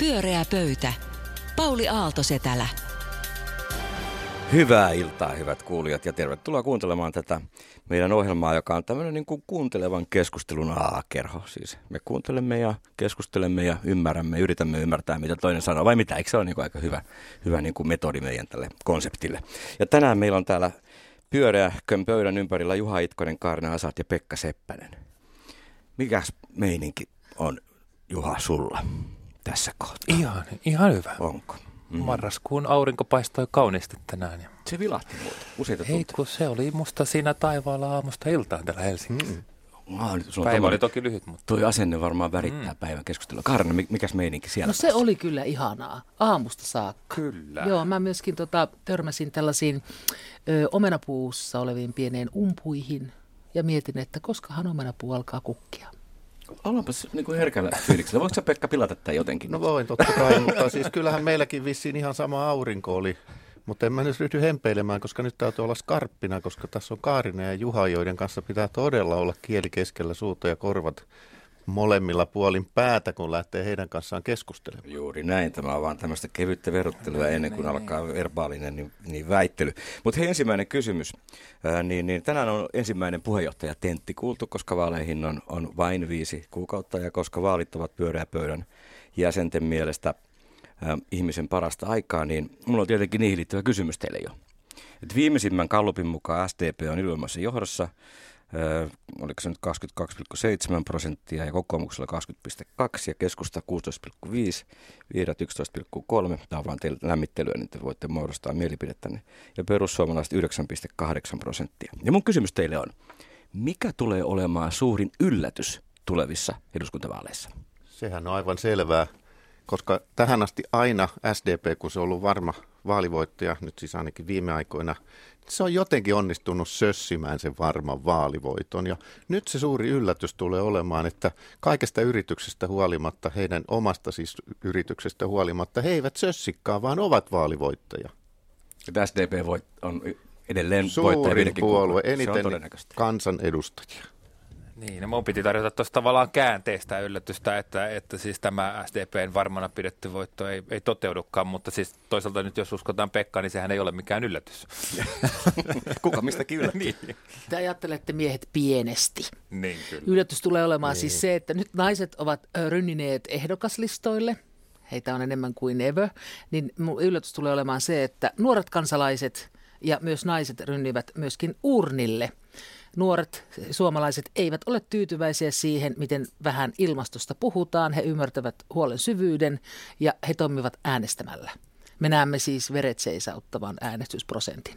Pyöreä pöytä. Pauli Aaltosetälä. Hyvää iltaa, hyvät kuulijat, ja tervetuloa kuuntelemaan tätä meidän ohjelmaa, joka on tämmöinen niin kuin kuuntelevan keskustelun aakerho. Siis me kuuntelemme ja keskustelemme ja ymmärrämme, yritämme ymmärtää, mitä toinen sanoo, vai mitä? Eikö se ole niin kuin aika hyvä, hyvä niin kuin metodi meidän tälle konseptille? Ja tänään meillä on täällä pyöreä pöydän ympärillä Juha Itkonen, Kaarina Asat ja Pekka Seppänen. Mikäs meininki on, Juha, sulla tässä kohtaa? Ihan, ihan hyvä. Onko? Mm. Marraskuun aurinko paistoi kauniisti tänään. Se vilahti muuta, useita Ei, kun se oli musta siinä taivaalla aamusta iltaan täällä Helsingissä. Mm. Nyt sulla Päivä oli toki lyhyt, mutta Tuo asenne varmaan värittää mm. päivän keskustelua. Kaarina, mi- mikäs meininki siellä? No se oli kyllä ihanaa, aamusta saakka. kyllä. Joo, mä myöskin tota, törmäsin tällaisiin ö, omenapuussa oleviin pieneen umpuihin ja mietin, että koskahan omenapuu alkaa kukkia. Ollaanpas niin kuin herkällä fiiliksellä. Voitko sä Pekka pilata tämän jotenkin? No voin totta kai, mutta siis kyllähän meilläkin vissiin ihan sama aurinko oli. Mutta en mä nyt ryhdy hempeilemään, koska nyt täytyy olla skarppina, koska tässä on Kaarina ja Juha, joiden kanssa pitää todella olla kieli keskellä suuta ja korvat molemmilla puolin päätä, kun lähtee heidän kanssaan keskustelemaan. Juuri näin. Tämä on vaan tämmöistä kevyttä verottelua ennen kuin alkaa verbaalinen niin, niin väittely. Mutta hei, ensimmäinen kysymys. Ää, niin, niin tänään on ensimmäinen puheenjohtaja Tentti kuultu, koska vaaleihin on, on vain viisi kuukautta ja koska vaalit ovat pyöreä pöydän jäsenten mielestä ää, ihmisen parasta aikaa, niin mulla on tietenkin niihin liittyvä kysymys teille jo. Et viimeisimmän kallupin mukaan SDP on ylivoimaisessa johdossa. Oliko se nyt 22,7 prosenttia ja kokoomuksella 20,2 ja keskusta 16,5, vihreät 11,3. Tämä on vaan teille lämmittelyä, niin te voitte muodostaa mielipidettänne. Ja perussuomalaiset 9,8 prosenttia. Ja mun kysymys teille on, mikä tulee olemaan suurin yllätys tulevissa eduskuntavaaleissa? Sehän on aivan selvää, koska tähän asti aina SDP, kun se on ollut varma vaalivoittaja, nyt siis ainakin viime aikoina, se on jotenkin onnistunut sössimään sen varman vaalivoiton. Ja nyt se suuri yllätys tulee olemaan, että kaikesta yrityksestä huolimatta, heidän omasta siis yrityksestä huolimatta, he eivät sössikkaan, vaan ovat vaalivoittaja. Että SDP voit, on edelleen voittaja Suurin viidenkin puolue, eniten kansanedustajia. Niin, no mun piti tarjota tuosta tavallaan käänteistä yllätystä, että, että siis tämä SDPn varmana pidetty voitto ei, ei toteudukaan, mutta siis toisaalta nyt jos uskotaan Pekka, niin sehän ei ole mikään yllätys. Kuka mistäkin yllättyy? niin. Te ajattelette miehet pienesti. niin kyllä. Yllätys tulee olemaan niin. siis se, että nyt naiset ovat rynnineet ehdokaslistoille. Heitä on enemmän kuin ever. Niin yllätys tulee olemaan se, että nuoret kansalaiset ja myös naiset rynnivät myöskin urnille. Nuoret suomalaiset eivät ole tyytyväisiä siihen, miten vähän ilmastosta puhutaan. He ymmärtävät huolen syvyyden ja he toimivat äänestämällä. Me näemme siis veret seisauttavan äänestysprosentin.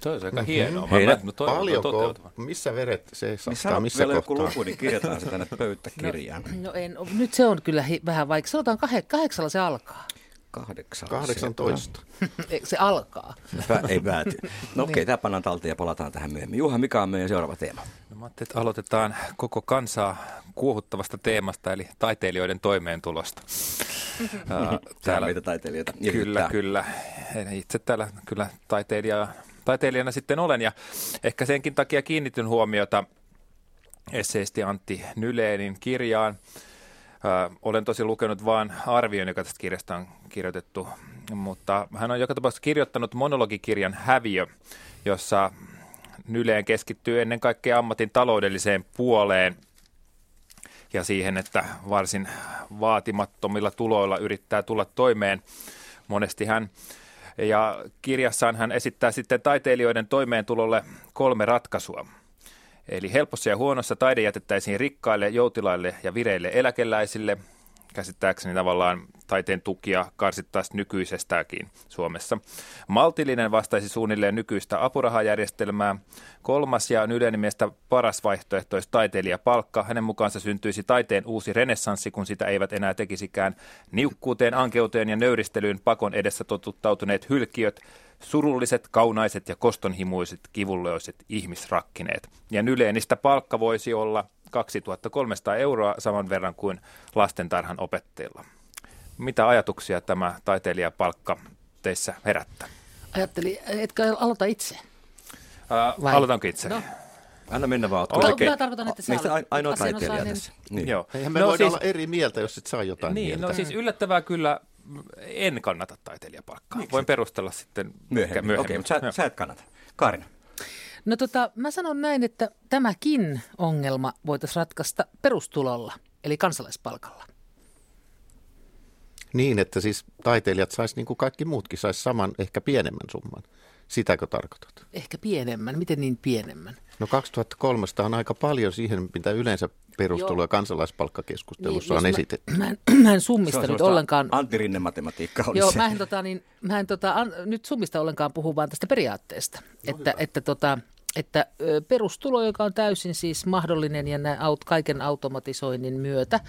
Se olisi aika hienoa. Heidät- Mä- mä toivon Paljonko, missä veret se Missä saattaa, on missä vielä joku kohtaa? luku, niin kirjataan se tänne pöytäkirjaan. No en, nyt se on kyllä hi- vähän vaikka. Sanotaan kah- kahdeksalla se alkaa. Kahdeksan. 18. Se alkaa. Pä, ei pääty. No okei, okay, tämä pannaan talteen ja palataan tähän myöhemmin. Juha, mikä on meidän seuraava teema? No, mä ajattelin, että aloitetaan koko kansaa kuohuttavasta teemasta, eli taiteilijoiden toimeentulosta. Ää, Täällä meitä taiteilijoita. Kyllä, kyllä. Itse täällä kyllä taiteilija, taiteilijana sitten olen ja ehkä senkin takia kiinnitin huomiota esseisti Antti Nyleenin kirjaan. Olen tosi lukenut vain arvion, joka tästä kirjasta on kirjoitettu, mutta hän on joka tapauksessa kirjoittanut monologikirjan Häviö, jossa Nyleen keskittyy ennen kaikkea ammatin taloudelliseen puoleen ja siihen, että varsin vaatimattomilla tuloilla yrittää tulla toimeen. Monesti hän ja kirjassaan hän esittää sitten taiteilijoiden toimeentulolle kolme ratkaisua. Eli helpossa ja huonossa taide jätettäisiin rikkaille, joutilaille ja vireille eläkeläisille. Käsittääkseni tavallaan taiteen tukia karsittaisiin nykyisestäänkin Suomessa. Maltillinen vastaisi suunnilleen nykyistä apurahajärjestelmää. Kolmas ja Nylenin mielestä paras vaihtoehto olisi taiteilijapalkka. Hänen mukaansa syntyisi taiteen uusi renessanssi, kun sitä eivät enää tekisikään niukkuuteen, ankeuteen ja nöyristelyyn pakon edessä totuttautuneet hylkiöt, surulliset, kaunaiset ja kostonhimuiset, kivulloiset ihmisrakkineet. Ja Nyleenistä palkka voisi olla 2300 euroa saman verran kuin lastentarhan opettajilla. Mitä ajatuksia tämä taiteilijapalkka teissä herättää? Ajattelin, etkö aloita itse? Ää, Vai? aloitanko itse? No. Anna mennä vaan. Joo, Kuitenkin mä tarkoitan, että sä olet ainoa taiteilija tässä. Niin. Joo. Eihän me No voida siis- olla eri mieltä, jos et saa jotain Niin, mieltä. no siis yllättävää kyllä en kannata taiteilijapalkkaa. Voin perustella sitten ehkä Myöhemmin. myöhemmin. Okei, mutta sä, sä et kannata. Kaarina. No tota, mä sanon näin, että tämäkin ongelma voitaisiin ratkaista perustulolla, eli kansalaispalkalla. Niin, että siis taiteilijat sais niin kuin kaikki muutkin, sais saman, ehkä pienemmän summan. Sitäkö tarkoitat? Ehkä pienemmän. Miten niin pienemmän? No 2300 on aika paljon siihen, mitä yleensä perustulo- ja kansalaispalkkakeskustelussa Niin, on esitetty. Mä, mä, en, mä en summista on nyt ollenkaan. Antti Rinne matematiikka oli Joo, se. mä en, tota, niin, mä en tota, an, nyt summista ollenkaan puhu, vaan tästä periaatteesta. että, että, tota, että perustulo, joka on täysin siis mahdollinen ja nää aut, kaiken automatisoinnin myötä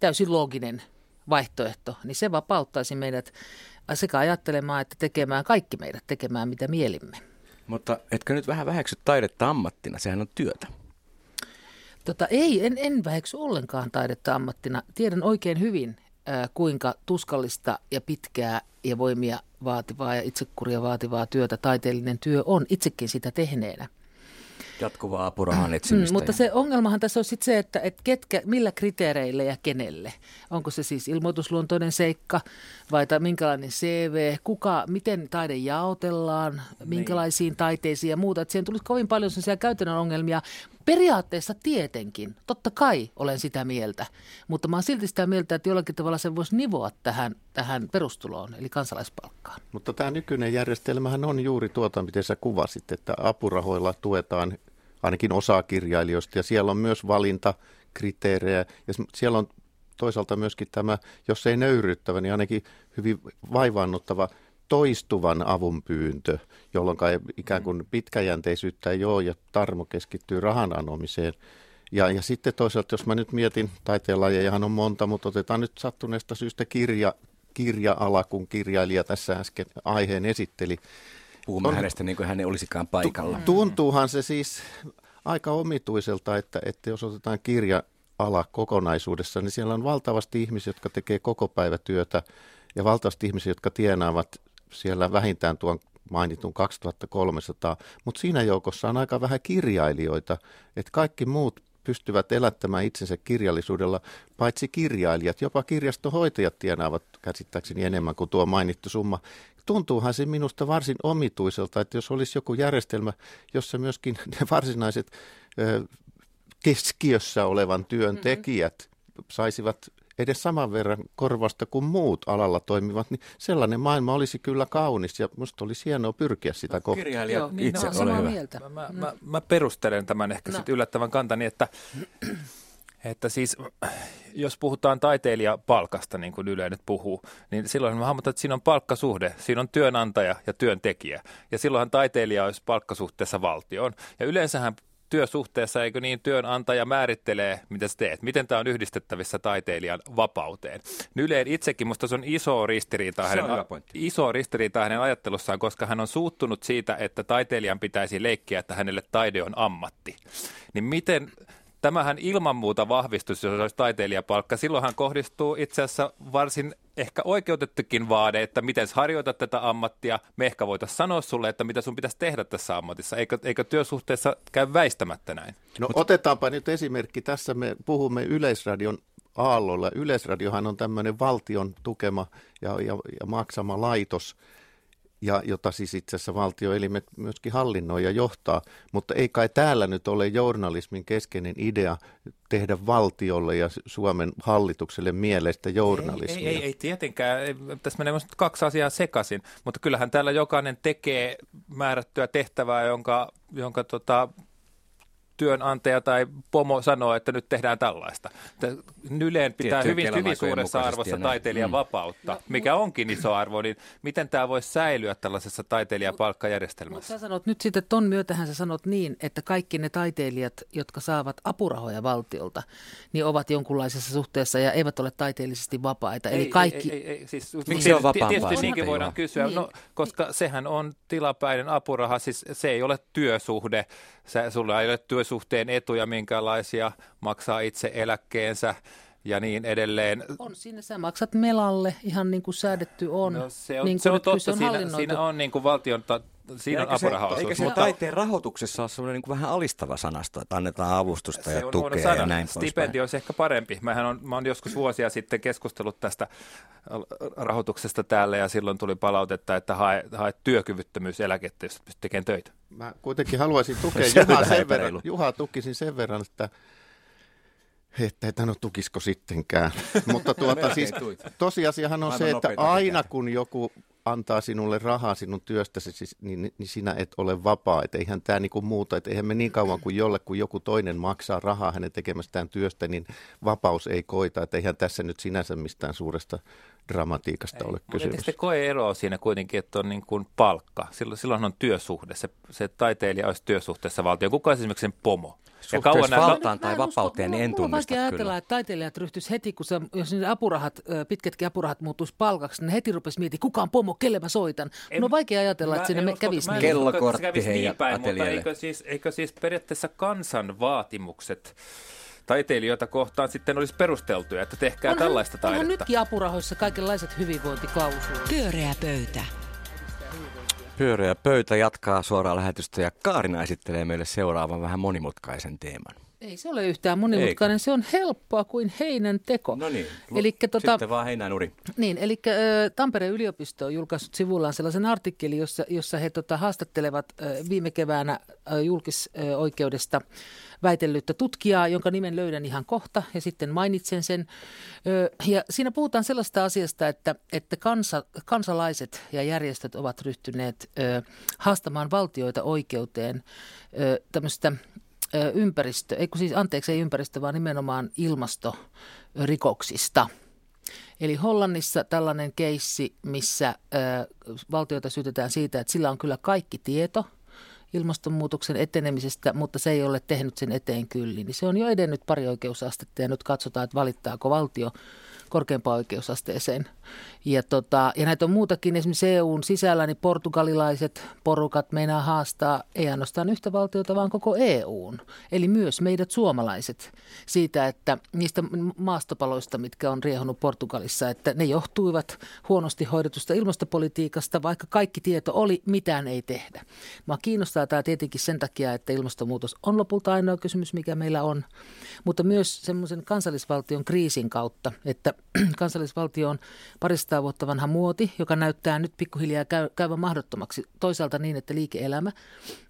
täysin looginen vaihtoehto, niin se vapauttaisi meidät sekä ajattelemaan että tekemään kaikki meidät tekemään mitä mielimme. Mutta etkö nyt vähän väheksy taidetta ammattina? Sehän on työtä. Tota, ei, en, en väheksy ollenkaan taidetta ammattina. Tiedän oikein hyvin, kuinka tuskallista ja pitkää ja voimia vaativaa ja itsekuria vaativaa työtä taiteellinen työ on, itsekin sitä tehneenä. Jatkuvaa apurahan Mm, etsimistä. mutta ja- se ongelmahan tässä on sitten se, että, että ketkä, millä kriteereillä ja kenelle. Onko se siis ilmoitusluontoinen seikka vai tai minkälainen CV, kuka, miten taide jaotellaan, minkälaisiin taiteisiin ja muuta. Että siihen tulisi kovin paljon sellaisia käytännön ongelmia. Periaatteessa tietenkin, totta kai olen sitä mieltä, mutta mä oon silti sitä mieltä, että jollakin tavalla se voisi nivoa tähän, tähän perustuloon, eli kansalaispalkkaan. Mutta tämä nykyinen järjestelmähän on juuri tuota, miten sä kuvasit, että apurahoilla tuetaan ainakin osaa kirjailijoista ja siellä on myös valintakriteerejä ja siellä on toisaalta myöskin tämä, jos ei nöyryyttävä, niin ainakin hyvin vaivaannuttava toistuvan avun pyyntö, jolloin ei ikään kuin pitkäjänteisyyttä ei ole ja tarmo keskittyy rahan anomiseen. Ja, ja sitten toisaalta, jos mä nyt mietin, taiteenlajejahan on monta, mutta otetaan nyt sattuneesta syystä kirja, kirja-ala, kun kirjailija tässä äsken aiheen esitteli. Puhumme on- hänestä niin kuin hän ei olisikaan paikalla. Tuntuuhan se siis aika omituiselta, että, että jos otetaan kirja-ala kokonaisuudessa, niin siellä on valtavasti ihmisiä, jotka tekee koko päivätyötä ja valtavasti ihmisiä, jotka tienaavat siellä vähintään tuon mainitun 2300, mutta siinä joukossa on aika vähän kirjailijoita, että kaikki muut pystyvät elättämään itsensä kirjallisuudella, paitsi kirjailijat, jopa kirjastonhoitajat tienaavat käsittääkseni enemmän kuin tuo mainittu summa. Tuntuuhan se minusta varsin omituiselta, että jos olisi joku järjestelmä, jossa myöskin ne varsinaiset ö, keskiössä olevan työn tekijät saisivat edes saman verran korvasta kuin muut alalla toimivat, niin sellainen maailma olisi kyllä kaunis ja minusta olisi hienoa pyrkiä sitä kohti. Kirjailija Joo, itse, no, ole hyvä. mieltä. Mä, mä, mä, mä perustelen tämän ehkä No. no. sit yllättävän kantani, että, että siis jos puhutaan taiteilijapalkasta, niin kuin Yle nyt puhuu, niin silloin mä hahmotan, että siinä on palkkasuhde, siinä on työnantaja ja työntekijä. Ja silloinhan taiteilija olisi palkkasuhteessa valtioon. Ja yleensähän työsuhteessa, eikö niin, työnantaja määrittelee, mitä sä teet, miten tämä on yhdistettävissä taiteilijan vapauteen. Yleen itsekin, musta se on iso ristiriita, hänen, iso ristiriita hänen ajattelussaan, koska hän on suuttunut siitä, että taiteilijan pitäisi leikkiä, että hänelle taide on ammatti. Niin miten, tämähän ilman muuta vahvistus, jos olisi taiteilijapalkka. Silloinhan kohdistuu itse asiassa varsin ehkä oikeutettukin vaade, että miten sä harjoitat tätä ammattia. Me ehkä voitaisiin sanoa sulle, että mitä sun pitäisi tehdä tässä ammatissa. Eikö, eikö työsuhteessa käy väistämättä näin? No otetaanpa nyt esimerkki. Tässä me puhumme Yleisradion aallolla. Yleisradiohan on tämmöinen valtion tukema ja, ja, ja maksama laitos, ja, jota siis itse asiassa valtioelimet myöskin hallinnoi ja johtaa. Mutta ei kai täällä nyt ole journalismin keskeinen idea tehdä valtiolle ja Suomen hallitukselle mieleistä journalismia. Ei, ei, ei tietenkään. Ei, Tässä menee musta kaksi asiaa sekaisin, mutta kyllähän täällä jokainen tekee määrättyä tehtävää, jonka, jonka tota, työnantaja tai pomo sanoo, että nyt tehdään tällaista. Että Yleen pitää Tiettyjen hyvin, hyvin suuressa arvossa taiteilijan Mm. vapautta, mikä onkin iso arvo, niin miten tämä voisi säilyä tällaisessa Mutta taiteilijapalkkajärjestelmässä? sä sanot nyt sitten ton myötähän sä sanot niin, että kaikki ne taiteilijat, jotka saavat apurahoja valtiolta, niin ovat jonkunlaisessa suhteessa ja eivät ole taiteellisesti vapaita. Eli kaikki, Ei, ei, ei, siis, Miksi se on tietysti- vapaampaa Tietysti niinkin voidaan kysyä, Niin. no, koska sehän on tilapäinen apuraha, siis se ei ole työsuhde, Sä, sulla ei ole työsuhteen etuja minkälaisia, maksaa itse eläkkeensä ja niin edelleen. on siinä, sä maksat melalle ihan niin kuin säädetty on. No, se on, niin se on nyt kyllä totta, siinä, siinä on niin kuin valtion ta- siinä on Eikä se, apurahaosuus. eikä se mutta taiteen rahoituksessa ole semmoinen niin vähän alistava sanasto, että annetaan avustusta se ja on tukea sana. ja näin Stipendi olisi ehkä parempi. Mähän on, mä oon joskus vuosia sitten keskustellut tästä rahoituksesta täällä ja silloin tuli palautetta, että hae, hae työkyvyttömyyseläkettä, jos pystyt tekemään töitä. Mä kuitenkin haluaisin tukea Se on Juhaa sen verran. Juhaa tukisin sen verran, että että et no tukisko sittenkään. Mutta tuota, siis, tosiasiahan on Maailman se, että aina kun joku antaa sinulle rahaa sinun työstäsi, siis, niin, niin sinä et ole vapaa. Että eihän tämä niinku muuta, että eihän me niin kauan kuin jolle, kun joku toinen maksaa rahaa hänen tekemästään työstä, niin vapaus ei koita. Että eihän tässä nyt sinänsä mistään suuresta dramatiikasta ole Mutta kysymys. sitten koe eroa siinä kuitenkin, että on niin kuin palkka. Silloin, silloin on työsuhde. Se, se taiteilija olisi työsuhteessa valtio. Kuka olisi esimerkiksi sen pomo? Suhteessa nämä- valtaan tai vapauteen, niin en tunnista kyllä. ajatella, että taiteilijat ryhtyisi heti, kun se, jos ne apurahat, pitkätkin apurahat muuttuisi palkaksi, niin ne heti rupesi miettimään, kuka on pomo, kelle mä soitan. En- no on vaikea ajatella, että Mä sinne kävisi niin. Kellokortti kävisi heidän niin päin, mutta eikö siis, eikö siis periaatteessa kansan vaatimukset taiteilijoita kohtaan sitten olisi perusteltuja, että tehkää Onhan- tällaista Onhan taidetta? nytkin apurahoissa kaikenlaiset hyvinvointiklausuulit. Pyöreä pöytä. Pyöreä pöytä jatkaa suoraa lähetystä ja Kaarina esittelee meille seuraavan vähän monimutkaisen teeman. Ei se ole yhtään monimutkainen, se on helppoa kuin heinän teko. No niin, Elikkä tota, sitten vaan heinään uri. Niin, eli Tampereen yliopisto on julkaissut sivullaan sellaisen artikkelin, jossa, jossa he tota, haastattelevat viime keväänä julkisoikeudesta väitellyttä tutkijaa, jonka nimen löydän ihan kohta ja sitten mainitsen sen. Ja siinä puhutaan sellaista asiasta, että, että kansa, kansalaiset ja järjestöt ovat ryhtyneet haastamaan valtioita oikeuteen tämmöistä ympäristö, ei siis anteeksi ei ympäristö, vaan nimenomaan ilmastorikoksista. Eli Hollannissa tällainen keissi, missä valtioita syytetään siitä, että sillä on kyllä kaikki tieto ilmastonmuutoksen etenemisestä, mutta se ei ole tehnyt sen eteen kyllin. Niin se on jo edennyt pari oikeusastetta ja nyt katsotaan, että valittaako valtio korkeampaan oikeusasteeseen. Ja, tota, ja näitä on muutakin, esimerkiksi EUn sisällä, niin portugalilaiset porukat meinaa haastaa ei ainoastaan yhtä valtiota, vaan koko EUn. Eli myös meidät suomalaiset siitä, että niistä maastopaloista, mitkä on riehunut Portugalissa, että ne johtuivat huonosti hoidetusta ilmastopolitiikasta, vaikka kaikki tieto oli, mitään ei tehdä. Mä kiinnostaa tämä tietenkin sen takia, että ilmastonmuutos on lopulta ainoa kysymys, mikä meillä on, mutta myös semmoisen kansallisvaltion kriisin kautta, että kansallisvaltio on paristaa vuotta vanha muoti, joka näyttää nyt pikkuhiljaa käy, käyvän mahdottomaksi. Toisaalta niin, että liike-elämä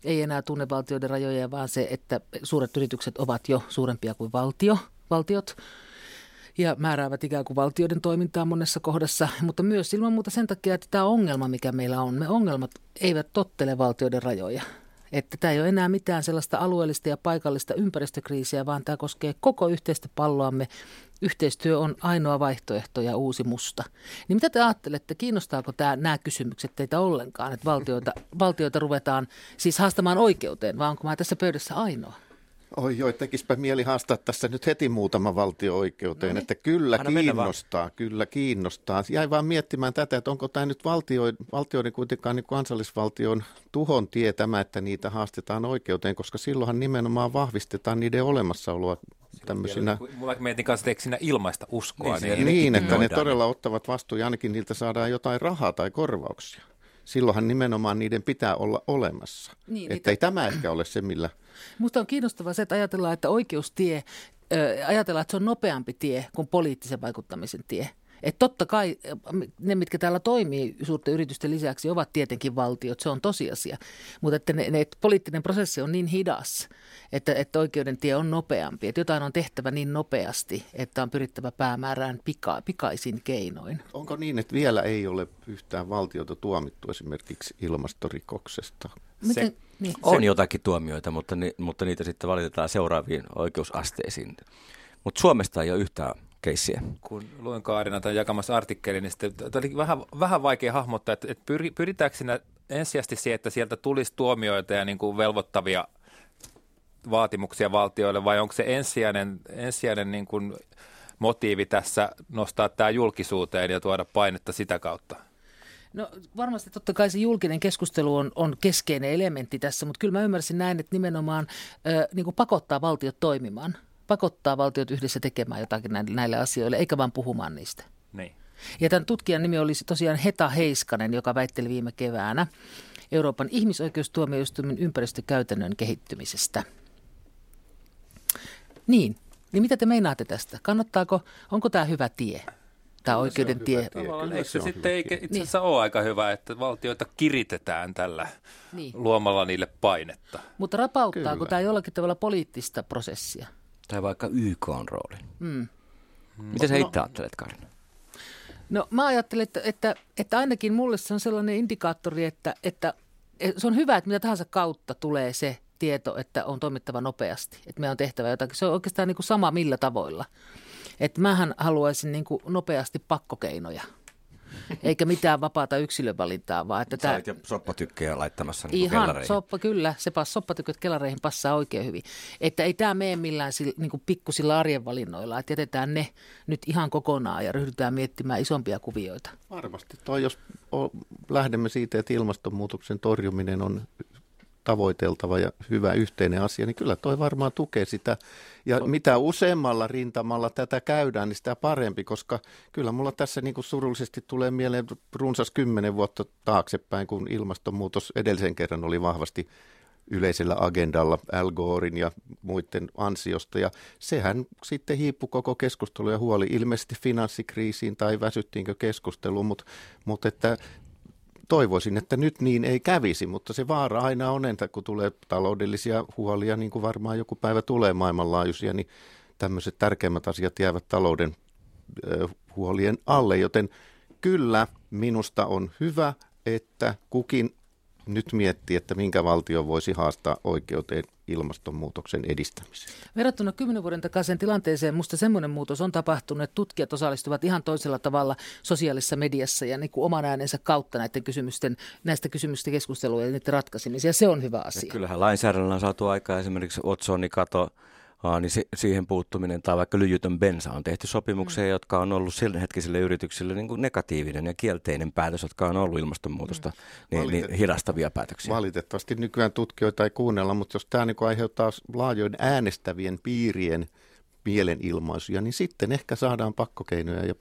ei enää tunne valtioiden rajoja, vaan se, että suuret yritykset ovat jo suurempia kuin valtio, valtiot ja määräävät ikään kuin valtioiden toimintaa monessa kohdassa, mutta myös ilman muuta sen takia, että tämä ongelma, mikä meillä on, me ongelmat eivät tottele valtioiden rajoja. Että tämä ei ole enää mitään sellaista alueellista ja paikallista ympäristökriisiä, vaan tämä koskee koko yhteistä palloamme. Yhteistyö on ainoa vaihtoehto ja uusi musta. Niin mitä te ajattelette, kiinnostaako tämä, nämä kysymykset teitä ollenkaan, että valtioita, valtioita ruvetaan siis haastamaan oikeuteen, vai onko mä tässä pöydässä ainoa? Oi joo, tekispä mieli haastaa tässä nyt heti muutama valtio-oikeuteen, No niin. että kyllä Anna vaan. kiinnostaa, kyllä kiinnostaa. Jäin vaan miettimään tätä, että onko tämä nyt valtio, valtioiden kuitenkaan niin kansallisvaltion tuhon tie tämä, että niitä haastetaan oikeuteen, koska silloinhan nimenomaan vahvistetaan niiden olemassaoloa tämmöisinä. Mulla mietin kanssa, että siinä ilmaista uskoa. Niin, Niin, niin, että ne todella ottavat vastuun ja ainakin niiltä saadaan jotain rahaa tai korvauksia. Silloinhan nimenomaan niiden pitää olla olemassa. Niin, että niitä- ei tämä ehkä ole se, millä Minusta on kiinnostavaa se, että ajatellaan, että oikeustie, ajatellaan, että se on nopeampi tie kuin poliittisen vaikuttamisen tie. Että totta kai ö, ne, mitkä täällä toimii suurten yritysten lisäksi, ovat tietenkin valtiot, se on tosiasia. Mutta että, ne, ne, että poliittinen prosessi on niin hidas, että, että oikeuden tie on nopeampi. Että jotain on tehtävä niin nopeasti, että on pyrittävä päämäärään pika, pikaisin keinoin. Onko niin, että vielä ei ole yhtään valtiota tuomittu esimerkiksi ilmastorikoksesta? Miten, niin, On jotakin tuomioita, mutta, ni, mutta niitä sitten valitetaan seuraaviin oikeusasteisiin. Mutta Suomesta ei ole yhtään keissiä. kun luin Kaarina tämän jakamassa artikkelin, niin sitten tämä oli vähän, vähän vaikea hahmottaa, että, että pyri, pyritäänkö siinä ensisijaisesti siihen, että sieltä tulisi tuomioita ja niin kuin velvoittavia vaatimuksia valtioille, vai onko se ensisijainen, ensisijainen niin kuin motiivi tässä nostaa tämä julkisuuteen ja tuoda painetta sitä kautta? No varmasti totta kai se julkinen keskustelu on, on keskeinen elementti tässä, mutta kyllä mä ymmärsin näin, että nimenomaan ö, niin kuin pakottaa valtiot toimimaan. Pakottaa valtiot yhdessä tekemään jotakin näille, näille asioille, eikä vaan puhumaan niistä. Niin. Ja tämän tutkijan nimi oli tosiaan Heta Heiskanen, joka väitteli viime keväänä. Euroopan ihmisoikeustuomioistuimen ympäristökäytännön kehittymisestä. Niin, niin mitä te meinaatte tästä? Kannattaako, onko tämä hyvä tie? Tämä oikeuden tie. Tavallaan eikö se, se sitten eikä itse asiassa niin. ole aika hyvä, että valtioita kiritetään tällä niin. luomalla niille painetta? Mutta rapauttaako Kyllä. tämä jollakin tavalla poliittista prosessia? Tai vaikka YK on rooli. Mm. Mitä sä no, itse ajattelet, Karina? No mä ajattelen, että, että, että ainakin mulle se on sellainen indikaattori, että, että se on hyvä, että mitä tahansa kautta tulee se tieto, että on toimittava nopeasti, että meidän on tehtävä jotakin. Se on oikeastaan niin kuin sama millä tavoilla. Että mähän haluaisin niin kuin nopeasti pakkokeinoja eikä mitään vapaata yksilövalintaa, vaan että tämä... jo soppatykkejä laittamassa niin Ihan, kellareihin. soppa, kyllä. Se pass, soppatykköt kellareihin passaa oikein hyvin. Että ei tämä mene millään sillä, niin kuin pikkusilla arjen valinnoilla, että jätetään ne nyt ihan kokonaan ja ryhdytään miettimään isompia kuvioita. Varmasti. Toi, jos lähdemme siitä, että ilmastonmuutoksen torjuminen on tavoiteltava ja hyvä yhteinen asia, niin kyllä toi varmaan tukee sitä. Ja mitä useammalla rintamalla tätä käydään, niin sitä parempi, koska kyllä mulla tässä niin kuin surullisesti tulee mieleen runsas kymmenen vuotta taaksepäin, kun ilmastonmuutos edellisen kerran oli vahvasti yleisellä agendalla Al Gorein ja muiden ansiosta. Ja sehän sitten hiippui koko keskustelu ja huoli ilmeisesti finanssikriisiin tai väsyttiinkö keskusteluun, mutta, mutta että toivoisin, että nyt niin ei kävisi, mutta se vaara aina on, että kun tulee taloudellisia huolia, niin kuin varmaan joku päivä tulee maailmanlaajuisia, niin tämmöiset tärkeimmät asiat jäävät talouden huolien alle, joten kyllä minusta on hyvä, että kukin nyt miettii, että minkä valtio voisi haastaa oikeuteen ilmastonmuutoksen edistämiseen. Verrattuna kymmenen vuoden takaiseen tilanteeseen minusta semmoinen muutos on tapahtunut, että tutkijat osallistuvat ihan toisella tavalla sosiaalisessa mediassa ja niin kuin oman äänensä kautta näiden kysymysten, näistä kysymyksistä keskustelua ja niiden ratkaisemisia. Ja se on hyvä asia. Ja kyllähän lainsäädännöllä on saatu aikaa esimerkiksi Otsoni-kato Aa, niin se, siihen puuttuminen tai vaikka lyijytön bensa on tehty sopimuksia, mm. jotka on ollut sillä hetkisille yrityksille niin kuin negatiivinen ja kielteinen päätös, jotka on ollut ilmastonmuutosta mm. niin, niin hidastavia päätöksiä. Valitettavasti nykyään tutkijoita ei kuunnella, mutta jos tämä niin aiheuttaa laajoin äänestävien piirien mielenilmaisuja, niin sitten ehkä saadaan pakkokeinoja ja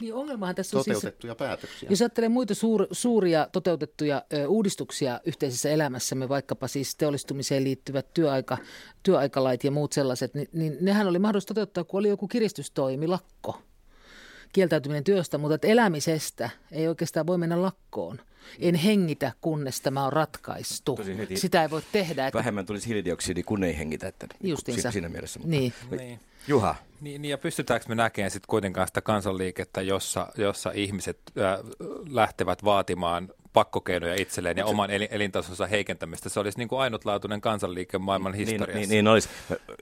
niin ongelmahan tässä on siis toteutettuja siis, päätöksiä. Jos ajattelee muita suur, suuria toteutettuja ö, uudistuksia yhteisessä elämässämme, vaikkapa siis teollistumiseen liittyvät työaika, työaikalait ja muut sellaiset, niin, niin nehän oli mahdollista toteuttaa, kun oli joku kiristystoimi, lakko kieltäytyminen työstä, mutta että elämisestä ei oikeastaan voi mennä lakkoon. En hengitä, kunnes tämä on ratkaistu. Sitä ei voi tehdä. Että... Vähemmän tulisi hiilidioksidi, kun ei hengitä. Että Justiinsa. Siinä mielessä. Mutta... Niin. niin. Juha. Niin, niin ja pystytäänkö me näkemään sitten kuitenkaan sitä kansanliikettä, jossa, jossa ihmiset äh, lähtevät vaatimaan pakkokeinoja itselleen ja oman elintasonsa heikentämistä. Se olisi niin kuin ainutlaatuinen kansanliike maailman niin, historiassa. Niin, niin, niin olisi.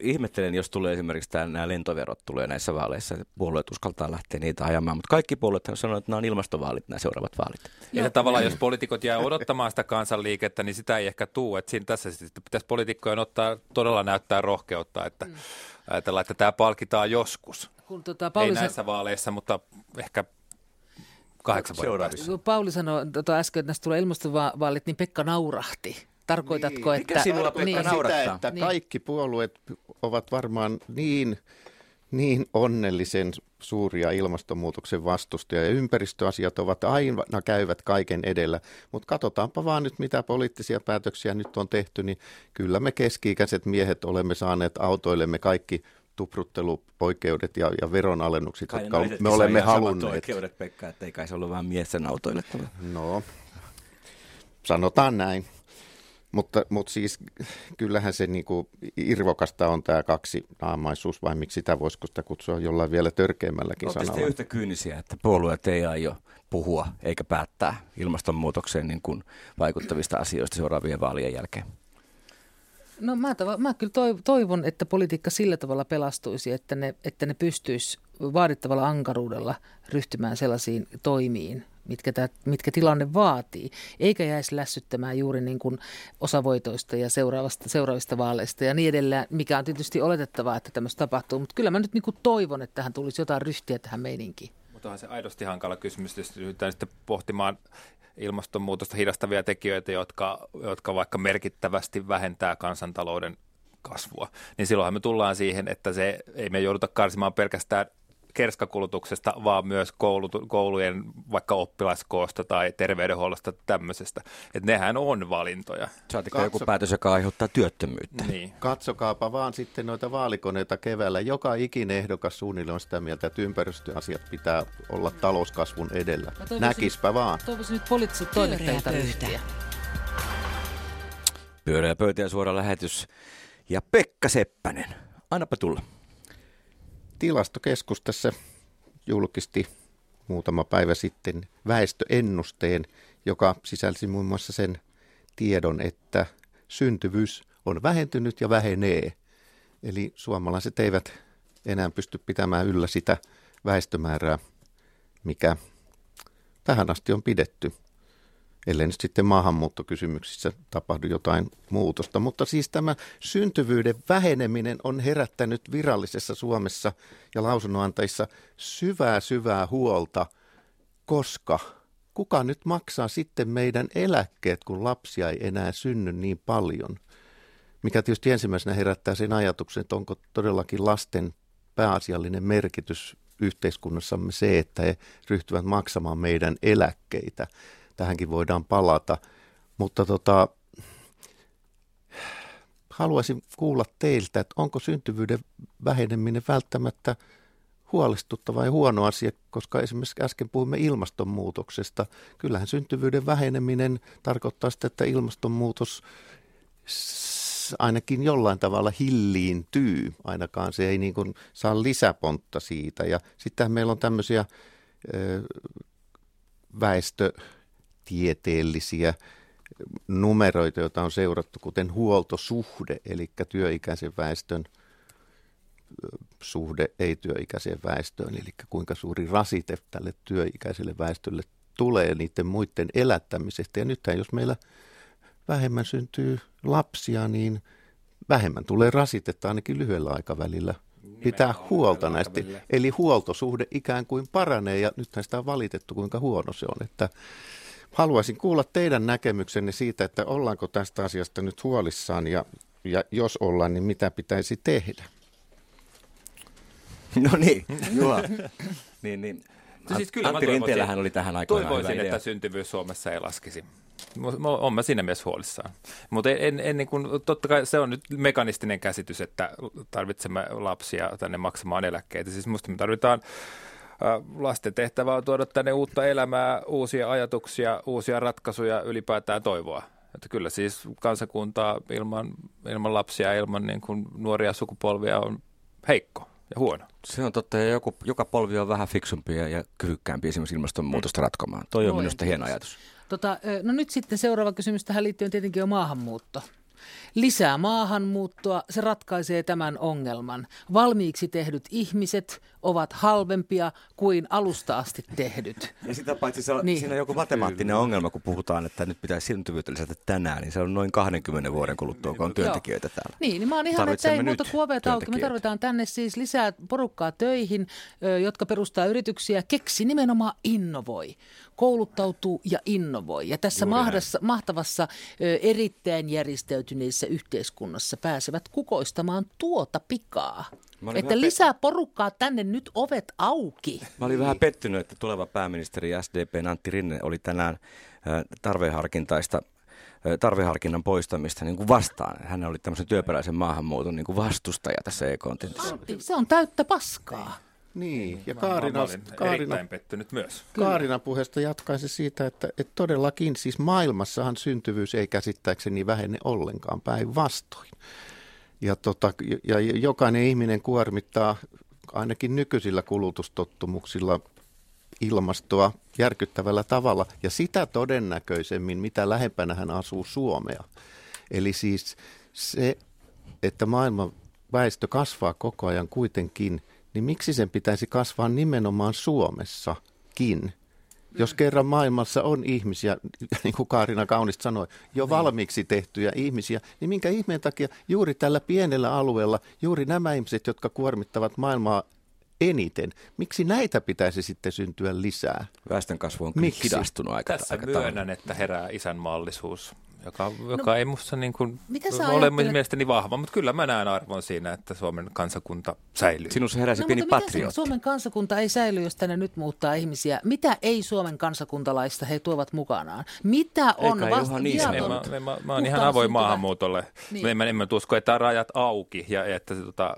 Ihmettelen, jos tulee esimerkiksi tämä, nämä lentoverot tulee näissä vaaleissa. Puolueet uskaltaa lähteä niitä ajamaan, mutta kaikki puolueet sanoo, että nämä on ilmastovaalit, nämä seuraavat vaalit. Ja tavallaan, jos poliitikot jää odottamaan sitä kansanliikettä, niin sitä ei ehkä tule. Että siinä tässä sitten pitäisi poliitikkojen ottaa, todella näyttää rohkeutta, että mm. Ajatellaan, että tämä palkitaan joskus. Kun tota, Pauli ei näissä vaaleissa, mutta ehkä kahdeksan vuotta Pauli sanoi tota äsken, että näistä tulee ilmastovaalit, niin Pekka naurahti. Tarkoitatko, niin. että... Mikä sinua Pekka niin, sitä, että niin. kaikki puolueet ovat varmaan niin, niin onnellisen suuria ilmastonmuutoksen vastustajia ja ympäristöasiat ovat aina käyvät kaiken edellä. Mutta katsotaanpa vaan nyt, mitä poliittisia päätöksiä nyt on tehty, niin kyllä me keski-ikäiset miehet olemme saaneet autoillemme kaikki tuprutteluoikeudet ja, ja veronalennukset, kai jotka me olemme halunneet. oikeudet, Pekka, että ei kai se ollut vain miesten autoille. No, sanotaan näin. Mutta, mutta siis kyllähän se niin kuin irvokasta on tämä kaksi naamaisuus, vai miksi sitä voisiko sitä kutsua jollain vielä törkeämmälläkin Olette sanalla. yhtä kyynisiä, että puolueet ei aio puhua eikä päättää ilmastonmuutokseen niin kuin vaikuttavista asioista seuraavien vaalien jälkeen? No mä, tav- mä kyllä toivon, että politiikka sillä tavalla pelastuisi, että ne, että ne pystyisi vaadittavalla ankaruudella ryhtymään sellaisiin toimiin, mitkä, tää, mitkä tilanne vaatii, eikä jäisi lässyttämään juuri niin kuin osavoitoista ja seuraavasta, seuraavista vaaleista ja niin edelleen, mikä on tietysti oletettavaa, että tämmöistä tapahtuu. Mutta kyllä mä nyt niin kuin toivon, että tähän tulisi jotain ryhtiä tähän meininkiin. Mutta onhan se aidosti hankala kysymys, jos sitten pohtimaan ilmastonmuutosta hidastavia tekijöitä, jotka, jotka vaikka merkittävästi vähentää kansantalouden kasvua, niin silloinhan me tullaan siihen, että se ei me jouduta karsimaan pelkästään kerskakulutuksesta, vaan myös koulut, koulujen vaikka oppilaskoosta tai terveydenhuollosta tämmöisestä. Että nehän on valintoja. Saatikö Katso... joku päätös, joka aiheuttaa työttömyyttä? Niin. Katsokaapa vaan sitten noita vaalikoneita keväällä. Joka ikinen ehdokas suunnilleen on sitä mieltä, että ympäristöasiat pitää olla talouskasvun edellä. Näkispä vaan. Toivoisin nyt poliittiset toimittajat Pyöreä pöytä ja suora lähetys. Ja Pekka Seppänen, annapa tulla. Tilastokeskus tässä julkisti muutama päivä sitten väestöennusteen, joka sisälsi muun muassa sen tiedon, että syntyvyys on vähentynyt ja vähenee. Eli suomalaiset eivät enää pysty pitämään yllä sitä väestömäärää, mikä tähän asti on pidetty ellei nyt sitten maahanmuuttokysymyksissä tapahdu jotain muutosta. Mutta siis tämä syntyvyyden väheneminen on herättänyt virallisessa Suomessa ja lausunnonantajissa syvää syvää huolta, koska kuka nyt maksaa sitten meidän eläkkeet, kun lapsia ei enää synny niin paljon? Mikä tietysti ensimmäisenä herättää sen ajatuksen, että onko todellakin lasten pääasiallinen merkitys yhteiskunnassamme se, että he ryhtyvät maksamaan meidän eläkkeitä tähänkin voidaan palata. Mutta tota, haluaisin kuulla teiltä, että onko syntyvyyden väheneminen välttämättä huolestuttava ja huono asia, koska esimerkiksi äsken puhuimme ilmastonmuutoksesta. Kyllähän syntyvyyden väheneminen tarkoittaa sitä, että ilmastonmuutos ainakin jollain tavalla hilliintyy, ainakaan se ei niin kuin saa lisäpontta siitä. Ja sitten meillä on tämmöisiä väestö tieteellisiä numeroita, joita on seurattu, kuten huoltosuhde, eli työikäisen väestön suhde ei-työikäiseen väestöön, eli kuinka suuri rasite tälle työikäiselle väestölle tulee niiden muiden elättämisestä. Ja nythän jos meillä vähemmän syntyy lapsia, niin vähemmän tulee rasitetta ainakin lyhyellä aikavälillä pitää huolta näistä. Eli huoltosuhde ikään kuin paranee ja nythän sitä on valitettu, kuinka huono se on. Että Haluaisin kuulla teidän näkemyksenne siitä, että ollaanko tästä asiasta nyt huolissaan ja, ja jos ollaan, niin mitä pitäisi tehdä? No niin, Juha. niin, niin. No siis kyllä Antti Rinteellähän oli tähän aikaan Toivoisin, että syntyvyys Suomessa ei laskisi. Olen mä siinä mielessä huolissaan. Mutta en, en, en niin kuin, totta kai se on nyt mekanistinen käsitys, että tarvitsemme lapsia tänne maksamaan eläkkeitä. Siis musta me tarvitaan lasten tehtävä on tuoda tänne uutta elämää, uusia ajatuksia, uusia ratkaisuja, ylipäätään toivoa. Että kyllä siis kansakuntaa ilman, ilman lapsia, ilman niin kuin nuoria sukupolvia on heikko ja huono. Se on totta, ja joku, joka polvi on vähän fiksumpi ja kyvykkäämpi esimerkiksi ilmastonmuutosta mm. ratkomaan. Toi on minusta hieno ajatus. Tota, no nyt sitten seuraava kysymys tähän liittyen tietenkin on maahanmuutto. Lisää maahanmuuttoa, se ratkaisee tämän ongelman. Valmiiksi tehdyt ihmiset ovat halvempia kuin alusta asti tehdyt. Ja sitä paitsi se on, niin. siinä on joku matemaattinen ongelma, kun puhutaan, että nyt pitäisi syntyvyyttä lisätä tänään, niin se on noin 20 vuoden kuluttua, kun on työntekijöitä täällä. Niin, niin mä oon ihan, että ei muuta kuin ovet auki. Me tarvitaan tänne siis lisää porukkaa töihin, jotka perustaa yrityksiä. Keksi nimenomaan innovoi kouluttautuu ja innovoi. Ja tässä mahdassa, mahtavassa erittäin järjestäytyneessä yhteiskunnassa pääsevät kukoistamaan tuota pikaa. Että lisää porukkaa tänne nyt ovet auki. Mä olin vähän pettynyt, että tuleva pääministeri SDP Antti Rinne oli tänään tarveharkintaista tarveharkinnan poistamista niin kuin vastaan. Hän oli tämmöisen työperäisen maahanmuuton niin kuin vastustaja tässä ek Se on täyttä paskaa. Niin, ja Kaarina, Kaarina, pettynyt myös. Kaarina puheesta jatkaisi siitä, että, että todellakin siis maailmassahan syntyvyys ei käsittääkseni vähene ollenkaan päinvastoin. Ja, tota, ja jokainen ihminen kuormittaa ainakin nykyisillä kulutustottumuksilla ilmastoa järkyttävällä tavalla ja sitä todennäköisemmin, mitä lähempänä hän asuu Suomea. Eli siis se, että maailman väestö kasvaa koko ajan kuitenkin – niin miksi sen pitäisi kasvaa nimenomaan Suomessakin? Jos kerran maailmassa on ihmisiä, niin kuin Kaarina Kaunista sanoi, jo niin. valmiiksi tehtyjä ihmisiä, niin minkä ihmeen takia juuri tällä pienellä alueella, juuri nämä ihmiset, jotka kuormittavat maailmaa eniten. Miksi näitä pitäisi sitten syntyä lisää? Väestön kasvu on Miksi? hidastunut aika Tässä aika myönnän, että herää isänmaallisuus joka, joka no, ei musta niin kuin Mitä ole ajattelet- mielestäni vahva, mutta kyllä mä näen arvon siinä, että Suomen kansakunta säilyy. Sinussa heräsi No, pieni patriotti. Suomen kansakunta ei säily, jos tänne nyt muuttaa ihmisiä? Mitä ei Suomen kansakuntalaista he tuovat mukanaan? Mitä on Eikä vasta viaton, mä, en mä, mä oon ihan avoin maahanmuutolle. Niin. Niin. En, mä- en mä usko, että rajat auki ja ja että se, tota,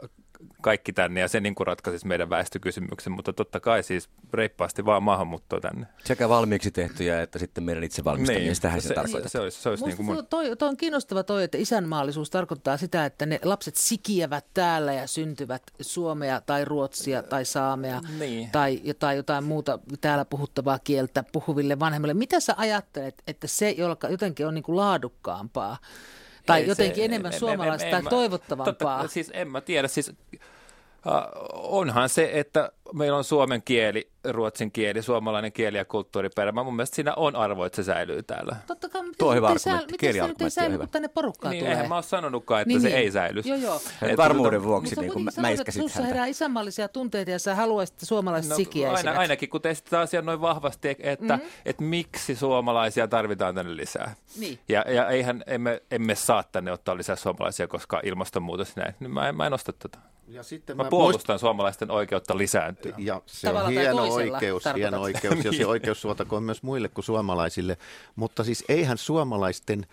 kaikki tänne ja se niin kuin ratkaisisi meidän väestökysymyksen, mutta totta kai siis reippaasti vaan maahanmuuttoa tänne. Sekä valmiiksi tehtyjä että sitten meidän itse valmistamia. Niin, Sitähän se, se, tarkoittaa. se, se olisi, se olisi niin kuin mun... Toi, toi on kiinnostava toi, että isänmaallisuus tarkoittaa sitä, että ne lapset sikiävät täällä ja syntyvät suomea tai ruotsia tai saamea Niin. tai, tai jotain muuta täällä puhuttavaa kieltä puhuville vanhemmille. Mitä sä ajattelet, että se joka jotenkin on niin kuin laadukkaampaa tai Ei jotenkin se- enemmän en- en- suomalaista en- tai en mä- toivottavampaa? Totta, siis en mä tiedä, siis äh, onhan se, että meillä on suomen kieli, ruotsin kieli, suomalainen kieli ja kulttuuriperä. Mä mun mielestä siinä on arvo, että se säilyy täällä. Totta kai, miten Tuo on se hyvä argumentti. säily- miten se nyt ei säily, kun tänne porukkaa Niin, tulee? eihän mä ole sanonutkaan, että Niin, se niin. ei säilyisi. Joo, joo. Että Varmuuden vuoksi Mutta niin kuin sanoit, että mäiskäsit sussa häntä. herää isänmaallisia tunteita ja sä haluaisit, että suomalaiset No, sikiäisivät. aina, ainakin kun sitä asiaa noin vahvasti, että, mm-hmm. että miksi suomalaisia tarvitaan tänne lisää. Niin. Ja, ja eihän emme, emme saa tänne ottaa lisää suomalaisia, koska ilmastonmuutos näin. Niin mä, en, mä en osta tätä. Ja sitten Mä puolustan suomalaisten oikeutta lisääntyä. Ja se Tavalla on hieno oikeus, tarkoitat. hieno oikeus ja se oikeus suotakoon myös muille kuin suomalaisille. Mutta siis eihän suomalaisten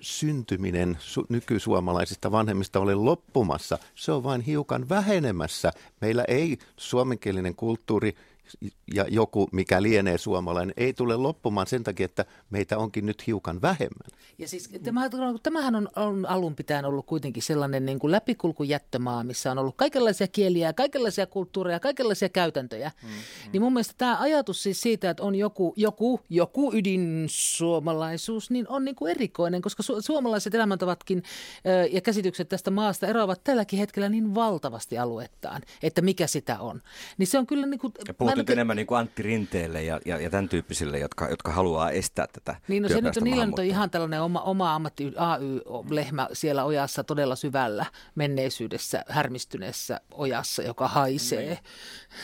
syntyminen su- nykysuomalaisista vanhemmista ole loppumassa. Se on vain hiukan vähenemässä. Meillä ei suomenkielinen kulttuuri ja joku, mikä lienee suomalainen, ei tule loppumaan sen takia, että meitä onkin nyt hiukan vähemmän. Ja siis tämä, tämähän on, on alun pitäen ollut kuitenkin sellainen niin kuin läpikulkujättömaa, missä on ollut kaikenlaisia kieliä, kaikenlaisia kulttuureja, kaikenlaisia käytäntöjä. Mm, mm. Niin mun mielestä tämä ajatus siis siitä, että on joku, joku, joku ydinsuomalaisuus, niin on niin kuin erikoinen, koska su- suomalaiset elämäntavatkin ö, ja käsitykset tästä maasta eroavat tälläkin hetkellä niin valtavasti aluettaan, että mikä sitä on. Niin se on kyllä niin kuin... Ja nyt enemmän niin kuin Antti Rinteelle ja, ja, ja tämän tyyppisille, jotka, jotka haluaa estää tätä Niin no se nyt on, niillä nyt on ihan tällainen oma, oma ammatti AY-lehmä siellä ojassa todella syvällä menneisyydessä, härmistyneessä ojassa, joka haisee. Niin.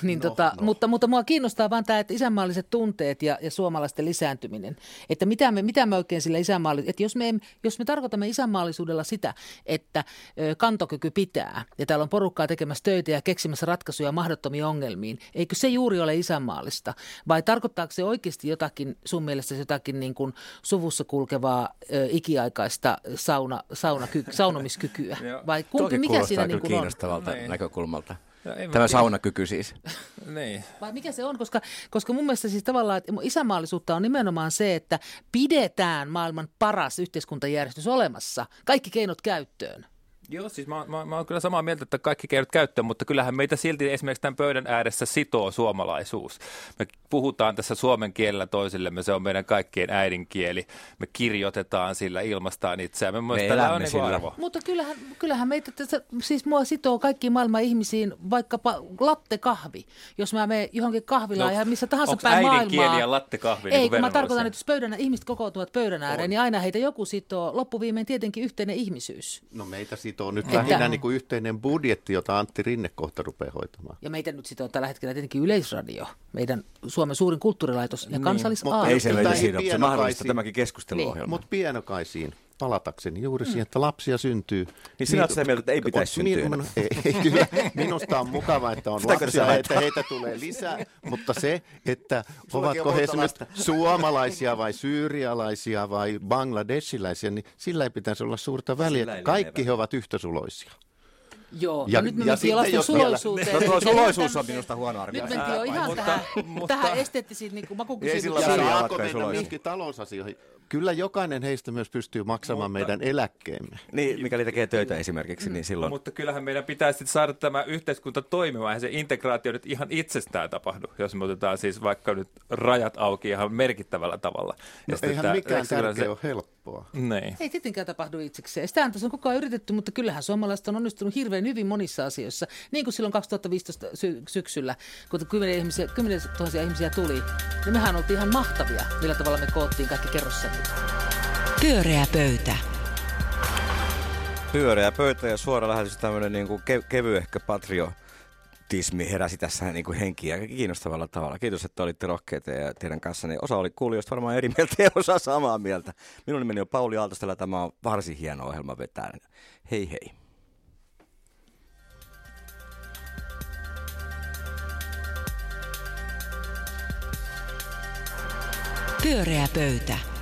Niin no, tota, no. Mutta, mutta mua kiinnostaa vaan tämä, että isänmaalliset tunteet ja, ja suomalaisten lisääntyminen. Että mitä me, mitä me oikein sillä isänmaallisuudella, että jos me, jos me tarkoitamme isänmaallisuudella sitä, että ö, kantokyky pitää ja täällä on porukkaa tekemässä töitä ja keksimässä ratkaisuja mahdottomiin ongelmiin, eikö se juuri ole isänmaallista? Vai tarkoittaako se oikeasti jotakin, sun mielestä jotakin niin kuin suvussa kulkevaa ö, ikiaikaista sauna, saunaky, saunomiskykyä? Vai kumpi, Toki mikä siinä niin kuin on? kiinnostavalta Niin. näkökulmalta. Mä Tämä saunakyky siis. Niin. Vai mikä se on? Koska, koska mun mielestä siis tavallaan että isänmaallisuutta on nimenomaan se, että pidetään maailman paras yhteiskuntajärjestys olemassa. Kaikki keinot käyttöön. Joo, siis mä, mä, mä oon kyllä samaa mieltä, että kaikki keinot käyttöön, mutta kyllähän meitä silti esimerkiksi tämän pöydän ääressä sitoo suomalaisuus. Me puhutaan tässä suomen kielellä toisillemme, se on meidän kaikkien äidinkieli. Me kirjoitetaan sillä, ilmastaan itseämme. Mielestä elämme on niin kuin sillä. arvo. Mutta kyllähän, kyllähän meitä, tässä, siis mua sitoo kaikki maailman ihmisiin vaikkapa latte kahvi. Jos mä menen johonkin kahvilaan no, ja missä tahansa päin äidinkieli maailmaa. ja latte kahvi Ei, niin kun mä tarkoitan, että jos pöydän, ihmiset kokoontuvat pöydän ääreen, niin aina heitä joku sitoo. Loppuviimein tietenkin yhteinen ihmisyys. No meitä sitoo nyt Että- lähinnä niin kuin yhteinen budjetti, jota Antti Rinne kohta rupeaa hoitamaan. Ja meitä nyt sitoo tällä hetkellä tietenkin Yleisradio, meidän Suomen suurin kulttuurilaitos ja mutta kansallisaarto. Ei se meitä ei siinä ole. Se mahdollistaa tämäkin keskusteluohjelma. Mutta pienokaisiin palatakseni juuri siihen, että lapsia syntyy. Niin sinä olet sitä mieltä, että ei pitäisi Min- syntyä min- ei, ei, kyllä. Minusta on mukava, että on Sitäkö lapsia, että heitä tulee lisää, mutta se, että Sullakin on ovatko he esimerkiksi suomalaisia vai syyrialaisia vai bangladeshilaisia, niin sillä ei pitäisi olla suurta väliä. Kaikki he ovat yhtä suloisia. Joo, Ja- ja, nyt me ja mentiin lasten suloisuuteen. No tuo suloisuus on minusta huono arvio. Nyt mentiin jo ihan Mutta- tähän, mutta- tähän esteettisiin niin Ei sillä makukysymyksiin. väliä, vaikka saako ei mennä suloisia. Kyllä jokainen heistä myös pystyy maksamaan meidän eläkkeemme. Niin, mikäli tekee töitä esimerkiksi, niin silloin... Mutta kyllähän meidän pitää sitten saada tämä yhteiskunta toimimaan. Eihän se integraatio nyt ihan itsestään tapahdu, jos me otetaan siis vaikka nyt rajat auki ihan merkittävällä tavalla. No, sitten eihän tää- mikään tärkeä se- ole helppoa. Niin. Ei tietenkään tapahdu itsekseen. Sitähän tässä on koko ajan yritetty, mutta kyllähän suomalaiset on onnistunut hirveän hyvin monissa asioissa. Niin kuin silloin 2015 sy- syksyllä, kun kymmenen, ihmisiä, kymmenen tuhansia ihmisiä tuli, niin mehän oltiin ihan mahtavia, millä tavalla me koottiin kaikki kerrossängyt. Pyöreä pöytä. Pyöreä pöytä ja suora lähetys tämmöinen niin kuin ke- kevyehkö patrio absolutismi heräsi tässä niin kuin henkiä kiinnostavalla tavalla. Kiitos, että olitte rohkeita ja teidän kanssanne. Osa oli kuulijoista varmaan eri mieltä ja osa samaa mieltä. Minun nimeni on Pauli Aaltostella. Tämä on varsin hieno ohjelma vetää. Hei hei. Pyöreä pöytä.